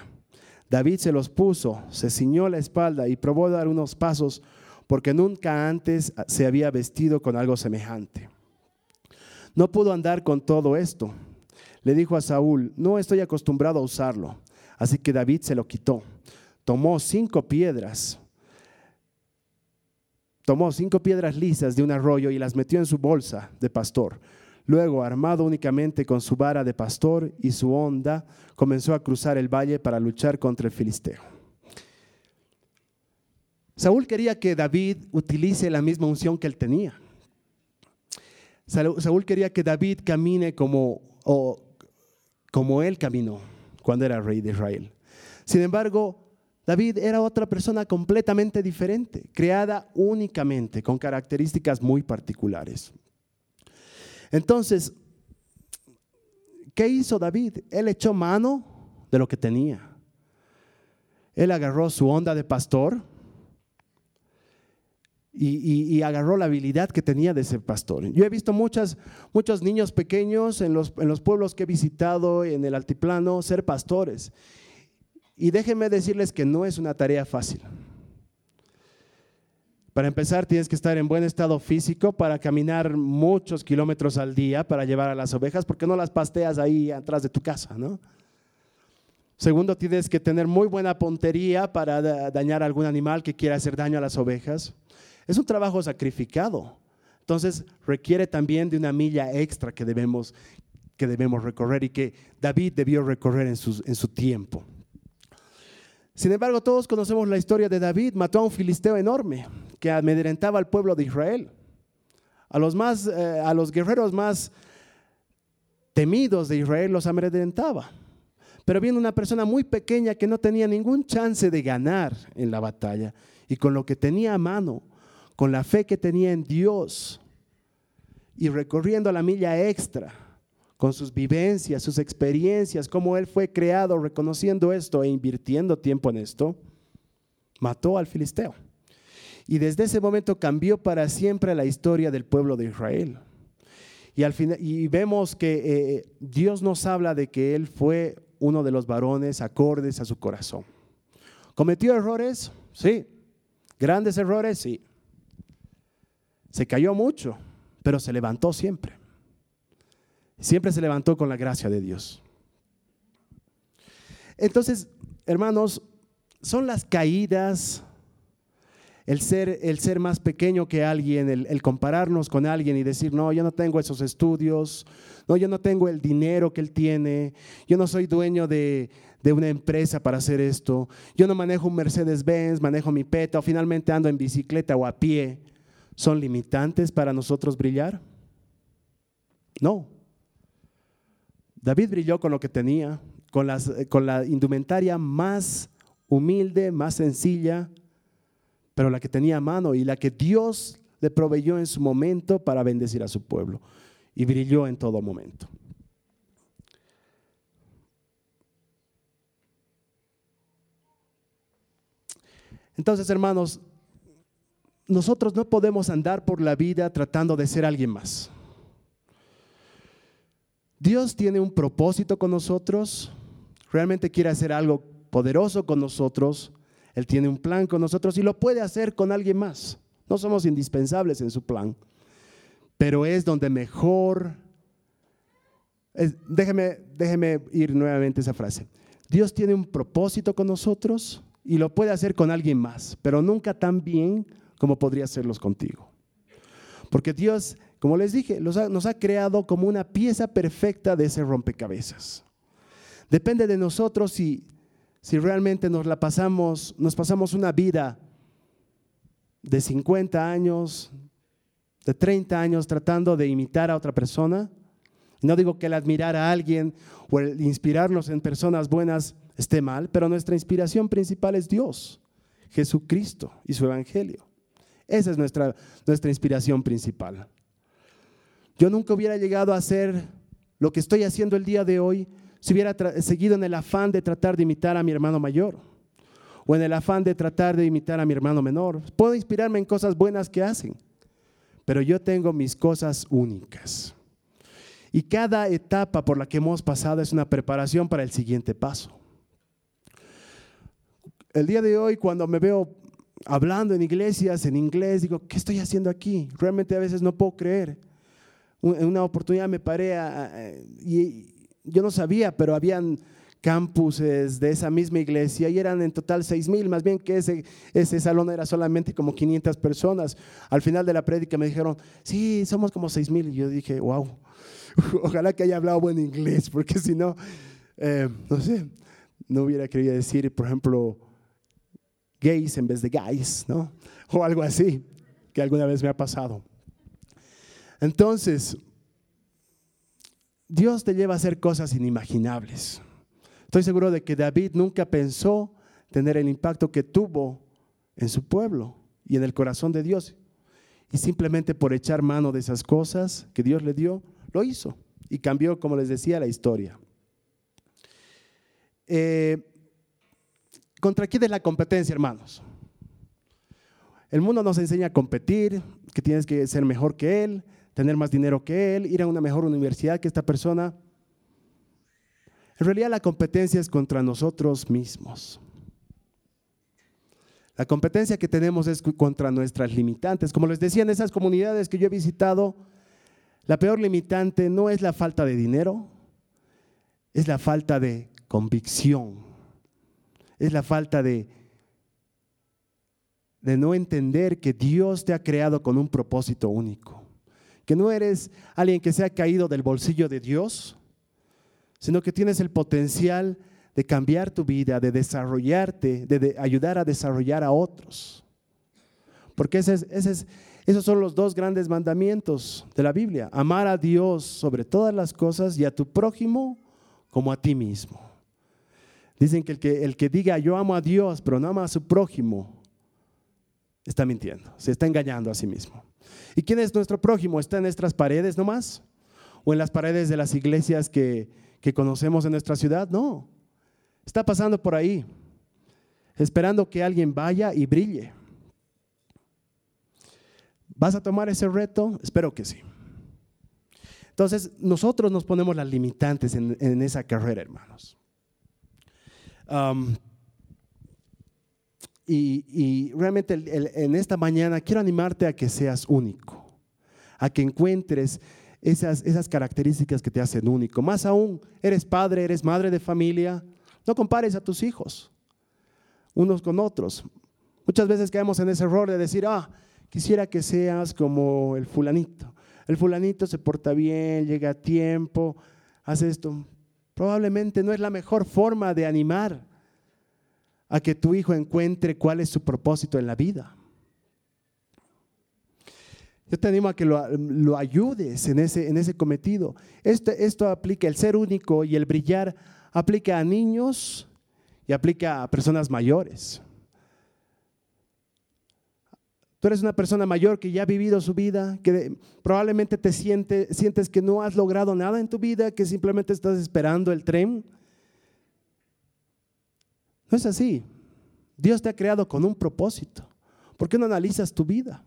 David se los puso, se ciñó la espalda y probó dar unos pasos porque nunca antes se había vestido con algo semejante. No pudo andar con todo esto le dijo a Saúl, no estoy acostumbrado a usarlo. Así que David se lo quitó. Tomó cinco piedras, tomó cinco piedras lisas de un arroyo y las metió en su bolsa de pastor. Luego, armado únicamente con su vara de pastor y su honda, comenzó a cruzar el valle para luchar contra el filisteo. Saúl quería que David utilice la misma unción que él tenía. Saúl quería que David camine como, como él caminó cuando era rey de Israel. Sin embargo, David era otra persona completamente diferente, creada únicamente con características muy particulares. Entonces, ¿qué hizo David? Él echó mano de lo que tenía. Él agarró su onda de pastor y, agarró la habilidad que tenía de ser pastor. Yo he visto muchas, muchos niños pequeños en los, en los pueblos que he visitado en el altiplano ser pastores. Y déjenme decirles que no es una tarea fácil. Para empezar, tienes que estar en buen estado físico para caminar muchos kilómetros al día para llevar a las ovejas, porque no las pasteas ahí atrás de tu casa, ¿no? Segundo, tienes que tener muy buena puntería para dañar a algún animal que quiera hacer daño a las ovejas. Es un trabajo sacrificado. Entonces, requiere también de una milla extra que debemos, que debemos recorrer y que David debió recorrer en su tiempo. Sin embargo, todos conocemos la historia de David. Mató a un filisteo enorme que amedrentaba al pueblo de Israel. A los, más, eh, a los guerreros más temidos de Israel los amedrentaba. Pero viene una persona muy pequeña que no tenía ningún chance de ganar en la batalla. Y con lo que tenía a mano, con la fe que tenía en Dios y recorriendo la milla extra, con sus vivencias, sus experiencias, cómo él fue creado, reconociendo esto e invirtiendo tiempo en esto, mató al filisteo. Y desde ese momento cambió para siempre la historia del pueblo de Israel. Y, al final, y vemos que eh, Dios nos habla de que él fue uno de los varones acordes a su corazón. ¿Cometió errores? Sí. ¿Grandes errores? Sí. Se cayó mucho, pero se levantó siempre. Siempre se levantó con la gracia de Dios. Entonces, hermanos, son las caídas, el ser, el ser más pequeño que alguien, el, compararnos con alguien y decir, no, yo no tengo esos estudios, no, yo no tengo el dinero que él tiene, yo no soy dueño de, de una empresa para hacer esto, yo no manejo un Mercedes-Benz, manejo mi peta o finalmente ando en bicicleta o a pie. ¿Son limitantes para nosotros brillar? No. David brilló con lo que tenía, con, las, con la indumentaria más humilde, más sencilla, pero la que tenía a mano y la que Dios le proveyó en su momento para bendecir a su pueblo. Y brilló en todo momento. Entonces, hermanos, nosotros no podemos andar por la vida tratando de ser alguien más. Dios tiene un propósito con nosotros, realmente quiere hacer algo poderoso con nosotros, Él tiene un plan con nosotros y lo puede hacer con alguien más. No somos indispensables en su plan, pero es donde mejor... déjeme, déjeme ir nuevamente esa frase. Dios tiene un propósito con nosotros y lo puede hacer con alguien más, pero nunca tan bien como podría hacerlos contigo. Porque Dios como les dije, nos ha creado como una pieza perfecta de ese rompecabezas. Depende de nosotros si, si realmente nos la pasamos, nos pasamos una vida de 50 años, de 30 años tratando de imitar a otra persona. No digo que el admirar a alguien o el inspirarnos en personas buenas esté mal, pero nuestra inspiración principal es Dios, Jesucristo y su Evangelio. Esa es nuestra, nuestra inspiración principal. Yo nunca hubiera llegado a hacer lo que estoy haciendo el día de hoy si hubiera seguido en el afán de tratar de imitar a mi hermano mayor o en el afán de tratar de imitar a mi hermano menor. Puedo inspirarme en cosas buenas que hacen, pero yo tengo mis cosas únicas. Y cada etapa por la que hemos pasado es una preparación para el siguiente paso. El día de hoy, cuando me veo hablando en iglesias en inglés, digo, ¿qué estoy haciendo aquí? Realmente a veces no puedo creer en una oportunidad me paré y yo no sabía, pero habían campuses de esa misma iglesia y eran en total seis mil, más bien que ese, ese salón era solamente como 500 personas. Al final de la prédica me dijeron, sí, somos como seis mil. Y yo dije, wow, ojalá que haya hablado buen inglés, porque si no, eh, no sé, no hubiera querido decir, por ejemplo, gays en vez de guys, ¿no? O algo así, que alguna vez me ha pasado. Entonces, Dios te lleva a hacer cosas inimaginables. Estoy seguro de que David nunca pensó tener el impacto que tuvo en su pueblo y en el corazón de Dios. Y simplemente por echar mano de esas cosas que Dios le dio, lo hizo y cambió, como les decía, la historia. Eh, ¿Contra quién es la competencia, hermanos? El mundo nos enseña a competir, que tienes que ser mejor que él, tener más dinero que él, ir a una mejor universidad que esta persona. En realidad la competencia es contra nosotros mismos. La competencia que tenemos es contra nuestras limitantes. Como les decía, en esas comunidades que yo he visitado, la peor limitante no es la falta de dinero, es la falta de convicción, es la falta de, de no entender que Dios te ha creado con un propósito único, que no eres alguien que se ha caído del bolsillo de Dios, sino que tienes el potencial de cambiar tu vida, de desarrollarte, de, ayudar a desarrollar a otros. Porque esos son los dos grandes mandamientos de la Biblia. Amar a Dios sobre todas las cosas y a tu prójimo como a ti mismo. Dicen que el que, el que diga yo amo a Dios pero no ama a su prójimo, está mintiendo, se está engañando a sí mismo. ¿Y quién es nuestro prójimo? ¿Está en nuestras paredes nomás? ¿O en las paredes de las iglesias que, que conocemos en nuestra ciudad? No. Está pasando por ahí, esperando que alguien vaya y brille. ¿Vas a tomar ese reto? Espero que sí. Entonces, nosotros nos ponemos las limitantes en, esa carrera, hermanos. Y, realmente en esta mañana quiero animarte a que seas único, a que encuentres esas, esas características que te hacen único. Más aún, eres padre, eres madre de familia, no compares a tus hijos unos con otros. Muchas veces caemos en ese error de decir, ah, quisiera que seas como el fulanito. El fulanito se porta bien, llega a tiempo, hace esto. Probablemente no es la mejor forma de animar a que tu hijo encuentre cuál es su propósito en la vida. Yo te animo a que lo, ayudes en ese, en ese cometido. Esto, esto aplica el ser único y el brillar aplica a niños y aplica a personas mayores. Tú eres una persona mayor que ya ha vivido su vida, que probablemente te sientes que no has logrado nada en tu vida, que simplemente estás esperando el tren. No es así. Dios te ha creado con un propósito. ¿Por qué no analizas tu vida?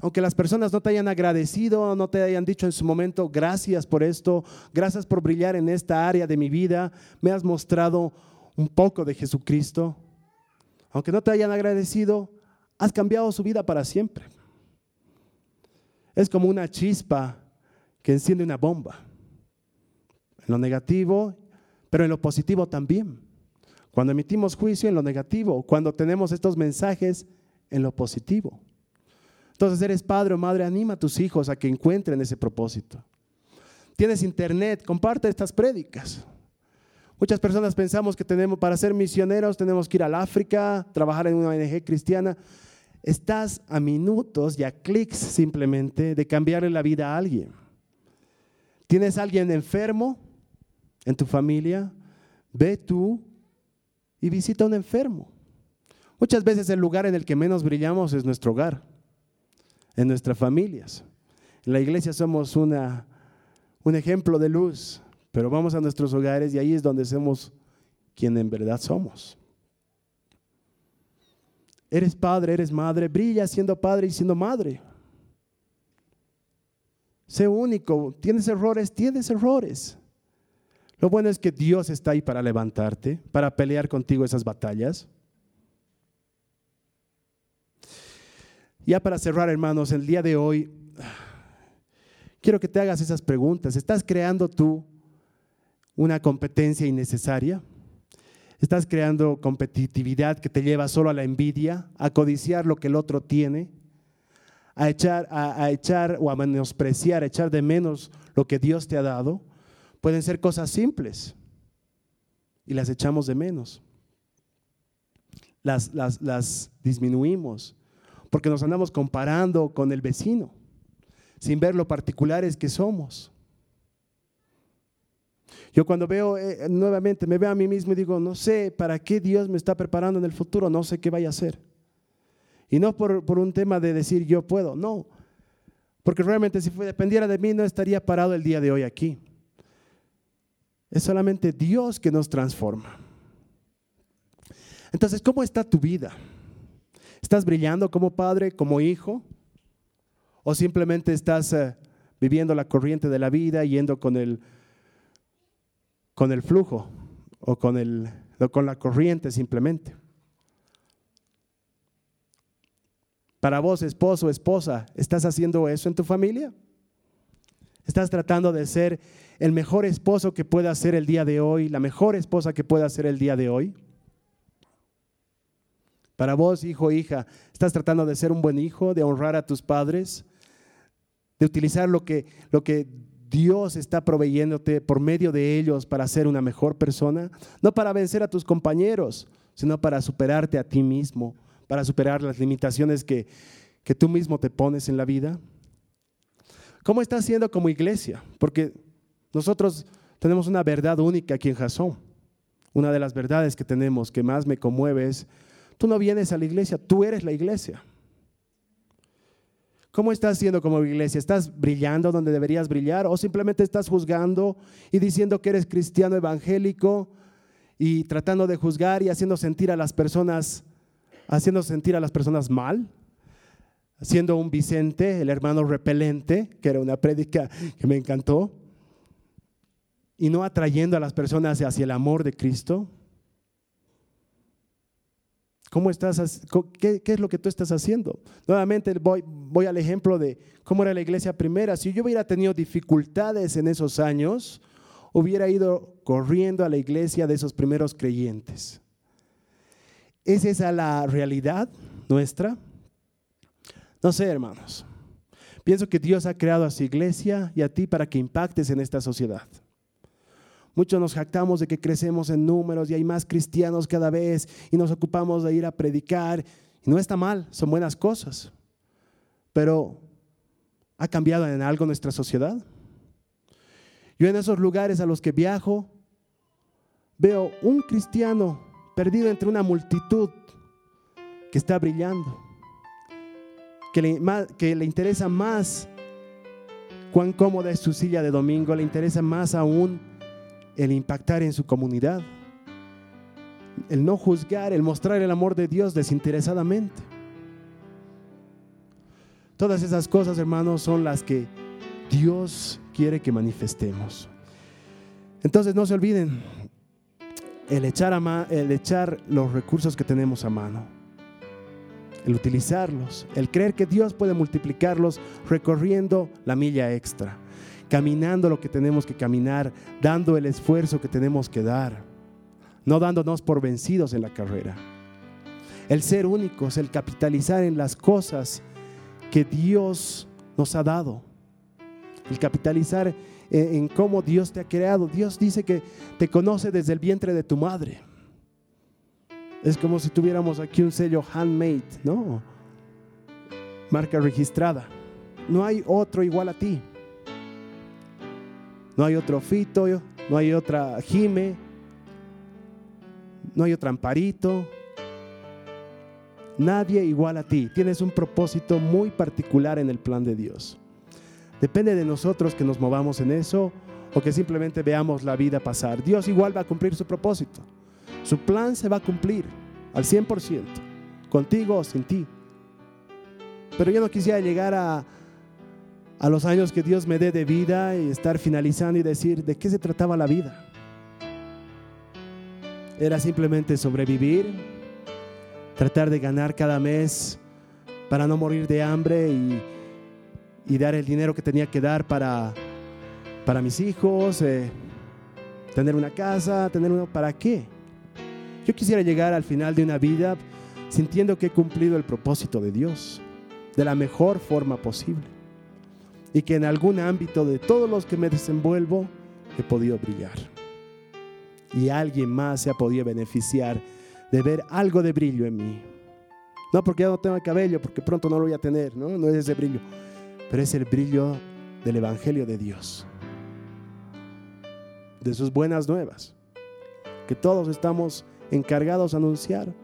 aunque las personas no te hayan agradecido, no te hayan dicho en su momento, gracias por esto, gracias por brillar en esta área de mi vida, me has mostrado un poco de Jesucristo, aunque no te hayan agradecido, has cambiado su vida para siempre. Es como una chispa que enciende una bomba, en lo negativo, pero en lo positivo también. Cuando emitimos juicio en lo negativo, cuando tenemos estos mensajes en lo positivo. Entonces eres padre o madre, anima a tus hijos a que encuentren ese propósito. Tienes internet, comparte estas prédicas. Muchas personas pensamos que tenemos para ser misioneros tenemos que ir al África, trabajar en una ONG cristiana. Estás a minutos y a clics simplemente de cambiarle la vida a alguien. ¿Tienes alguien enfermo en tu familia? Ve tú y visita a un enfermo. Muchas veces el lugar en el que menos brillamos es nuestro hogar en nuestras familias. En la iglesia somos una, un ejemplo de luz, pero vamos a nuestros hogares y ahí es donde somos quien en verdad somos. Eres padre, eres madre, brilla siendo padre y siendo madre. Sé único, tienes errores, tienes errores. Lo bueno es que Dios está ahí para levantarte, para pelear contigo esas batallas. Ya para cerrar, hermanos, el día de hoy, quiero que te hagas esas preguntas. ¿Estás creando tú una competencia innecesaria? ¿Estás creando competitividad que te lleva solo a la envidia, a codiciar lo que el otro tiene, a echar, a, echar o a menospreciar, a echar de menos lo que Dios te ha dado? Pueden ser cosas simples y las echamos de menos. Las, las, las disminuimos porque nos andamos comparando con el vecino, sin ver lo particulares que somos. Yo cuando veo eh, nuevamente, me veo a mí mismo y digo, no sé para qué Dios me está preparando en el futuro, no sé qué vaya a hacer. Y no por, por un tema de decir yo puedo, no. Porque realmente si dependiera de mí no estaría parado el día de hoy aquí. Es solamente Dios que nos transforma. Entonces, ¿cómo está tu vida? ¿Estás brillando como padre, como hijo? ¿O simplemente estás eh, viviendo la corriente de la vida, yendo con el, con el flujo o con, el, o con la corriente simplemente? Para vos, esposo, esposa, ¿estás haciendo eso en tu familia? ¿Estás tratando de ser el mejor esposo que pueda ser el día de hoy, la mejor esposa que pueda ser el día de hoy? Para vos, hijo, hija, ¿estás tratando de ser un buen hijo, de honrar a tus padres, de utilizar lo que, lo que Dios está proveyéndote por medio de ellos para ser una mejor persona? No para vencer a tus compañeros, sino para superarte a ti mismo, para superar las limitaciones que, que tú mismo te pones en la vida. ¿Cómo estás haciendo como iglesia? Porque nosotros tenemos una verdad única aquí en Jasón. Una de las verdades que tenemos que más me conmueve es Tú no vienes a la iglesia, tú eres la iglesia. ¿Cómo estás siendo como iglesia? ¿Estás brillando donde deberías brillar o simplemente estás juzgando y diciendo que eres cristiano evangélico y tratando de juzgar y haciendo sentir a las personas haciendo sentir a las personas mal? Siendo un Vicente, el hermano repelente, que era una prédica que me encantó, y no atrayendo a las personas hacia el amor de Cristo. ¿Cómo estás, qué, es lo que tú estás haciendo? Nuevamente voy, voy al ejemplo de cómo era la iglesia primera. Si yo hubiera tenido dificultades en esos años, hubiera ido corriendo a la iglesia de esos primeros creyentes. ¿Es esa la realidad nuestra? No sé, hermanos. Pienso que Dios ha creado a su iglesia y a ti para que impactes en esta sociedad. Muchos nos jactamos de que crecemos en números y hay más cristianos cada vez y nos ocupamos de ir a predicar. Y no está mal, son buenas cosas. Pero ¿ha cambiado en algo nuestra sociedad? Yo en esos lugares a los que viajo veo un cristiano perdido entre una multitud que está brillando, que le, que le interesa más cuán cómoda es su silla de domingo, le interesa más aún el impactar en su comunidad, el no juzgar, el mostrar el amor de Dios desinteresadamente. Todas esas cosas, hermanos, son las que Dios quiere que manifestemos. Entonces no se olviden el echar, a el echar los recursos que tenemos a mano, el utilizarlos, el creer que Dios puede multiplicarlos recorriendo la milla extra caminando lo que tenemos que caminar, dando el esfuerzo que tenemos que dar, no dándonos por vencidos en la carrera. El ser únicos, el capitalizar en las cosas que Dios nos ha dado, el capitalizar en, cómo Dios te ha creado. Dios dice que te conoce desde el vientre de tu madre. Es como si tuviéramos aquí un sello handmade, ¿no? Marca registrada. No hay otro igual a ti. No hay otro Fito, no hay otra Jime, no hay otro Amparito. Nadie igual a ti. Tienes un propósito muy particular en el plan de Dios. Depende de nosotros que nos movamos en eso o que simplemente veamos la vida pasar. Dios igual va a cumplir su propósito. Su plan se va a cumplir al 100%, contigo o sin ti. Pero yo no quisiera llegar a, a los años que Dios me dé de vida y estar finalizando y decir, ¿de qué se trataba la vida? Era simplemente sobrevivir, tratar de ganar cada mes para no morir de hambre y, dar el dinero que tenía que dar para, para mis hijos, eh, tener una casa, tener uno, ¿para qué? Yo quisiera llegar al final de una vida sintiendo que he cumplido el propósito de Dios de la mejor forma posible y que en algún ámbito de todos los que me desenvuelvo he podido brillar. Y alguien más se ha podido beneficiar de ver algo de brillo en mí. No porque ya no tengo cabello, porque pronto no lo voy a tener, ¿no? No es ese brillo, pero es el brillo del Evangelio de Dios, de sus buenas nuevas, que todos estamos encargados a anunciar.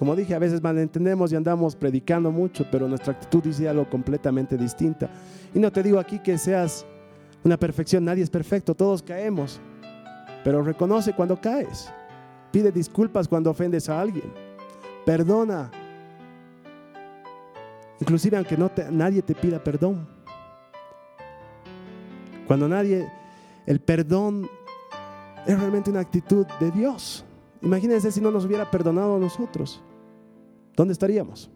Como dije, a veces malentendemos y andamos predicando mucho, pero nuestra actitud dice algo completamente distinta. Y no te digo aquí que seas una perfección, nadie es perfecto, todos caemos. Pero reconoce cuando caes. Pide disculpas cuando ofendes a alguien. Perdona inclusive aunque no nadie te pida perdón. Cuando nadie, el perdón es realmente una actitud de Dios. Imagínense si no nos hubiera perdonado a nosotros. ¿Dónde estaríamos?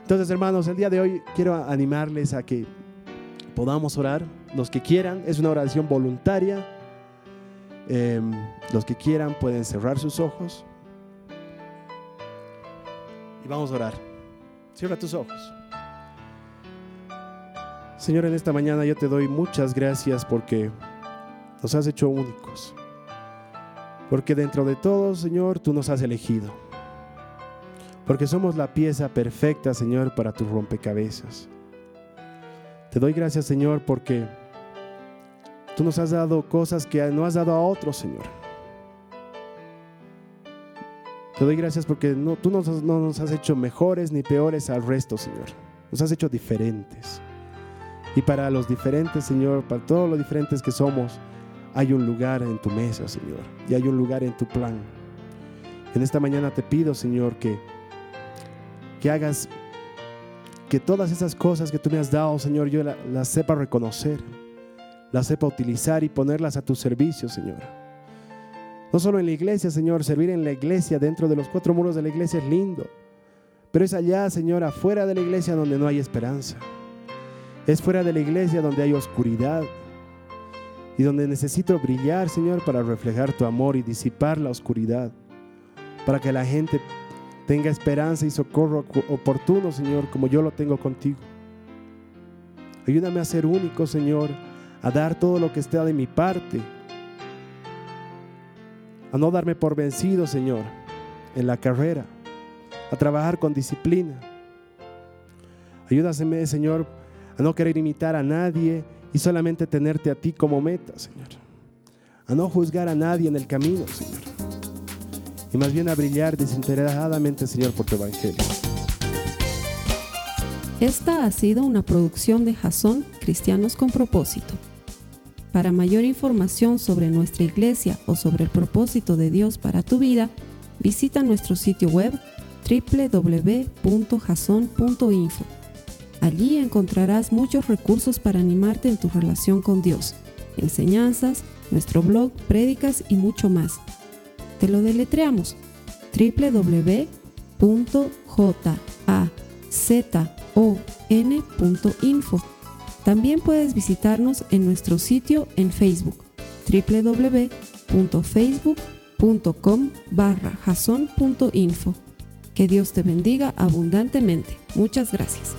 Entonces, hermanos, el día de hoy quiero animarles a que podamos orar. Los que quieran, es una oración voluntaria. Em, los que quieran pueden cerrar sus ojos. Y vamos a orar. Cierra tus ojos. Señor, en esta mañana yo te doy muchas gracias porque nos has hecho únicos. Porque dentro de todo, Señor, tú nos has elegido. Porque somos la pieza perfecta, Señor, para tus rompecabezas. Te doy gracias, Señor, porque tú nos has dado cosas que no has dado a otros, Señor. Te doy gracias porque no, tú no nos has hecho mejores ni peores al resto, Señor. Nos has hecho diferentes. Y para los diferentes, Señor, para todos los diferentes que somos, hay un lugar en tu mesa, Señor. Y hay un lugar en tu plan. En esta mañana te pido, Señor, que, que hagas que todas esas cosas que tú me has dado, Señor, yo las sepa reconocer, las sepa utilizar y ponerlas a tu servicio, Señor. No solo en la iglesia, Señor, servir en la iglesia, dentro de los cuatro muros de la iglesia es lindo, pero es allá, Señor, afuera de la iglesia donde no hay esperanza. Es fuera de la iglesia donde hay oscuridad y donde necesito brillar, Señor, para reflejar tu amor y disipar la oscuridad, para que la gente tenga esperanza y socorro oportuno, Señor, como yo lo tengo contigo. Ayúdame a ser único, Señor, a dar todo lo que esté de mi parte, a no darme por vencido, Señor, en la carrera, a trabajar con disciplina. Ayúdame, Señor, a no querer imitar a nadie y solamente tenerte a ti como meta, Señor. A no juzgar a nadie en el camino, Señor. Y más bien a brillar desinteresadamente, Señor, por tu evangelio. Esta ha sido una producción de Jason Cristianos con Propósito. Para mayor información sobre nuestra iglesia o sobre el propósito de Dios para tu vida, visita nuestro sitio web www.jason.info. Allí encontrarás muchos recursos para animarte en tu relación con Dios, enseñanzas, nuestro blog, prédicas y mucho más. Te lo deletreamos www.jazon.info. También puedes visitarnos en nuestro sitio en Facebook www.facebook.com barra Que Dios te bendiga abundantemente. Muchas gracias.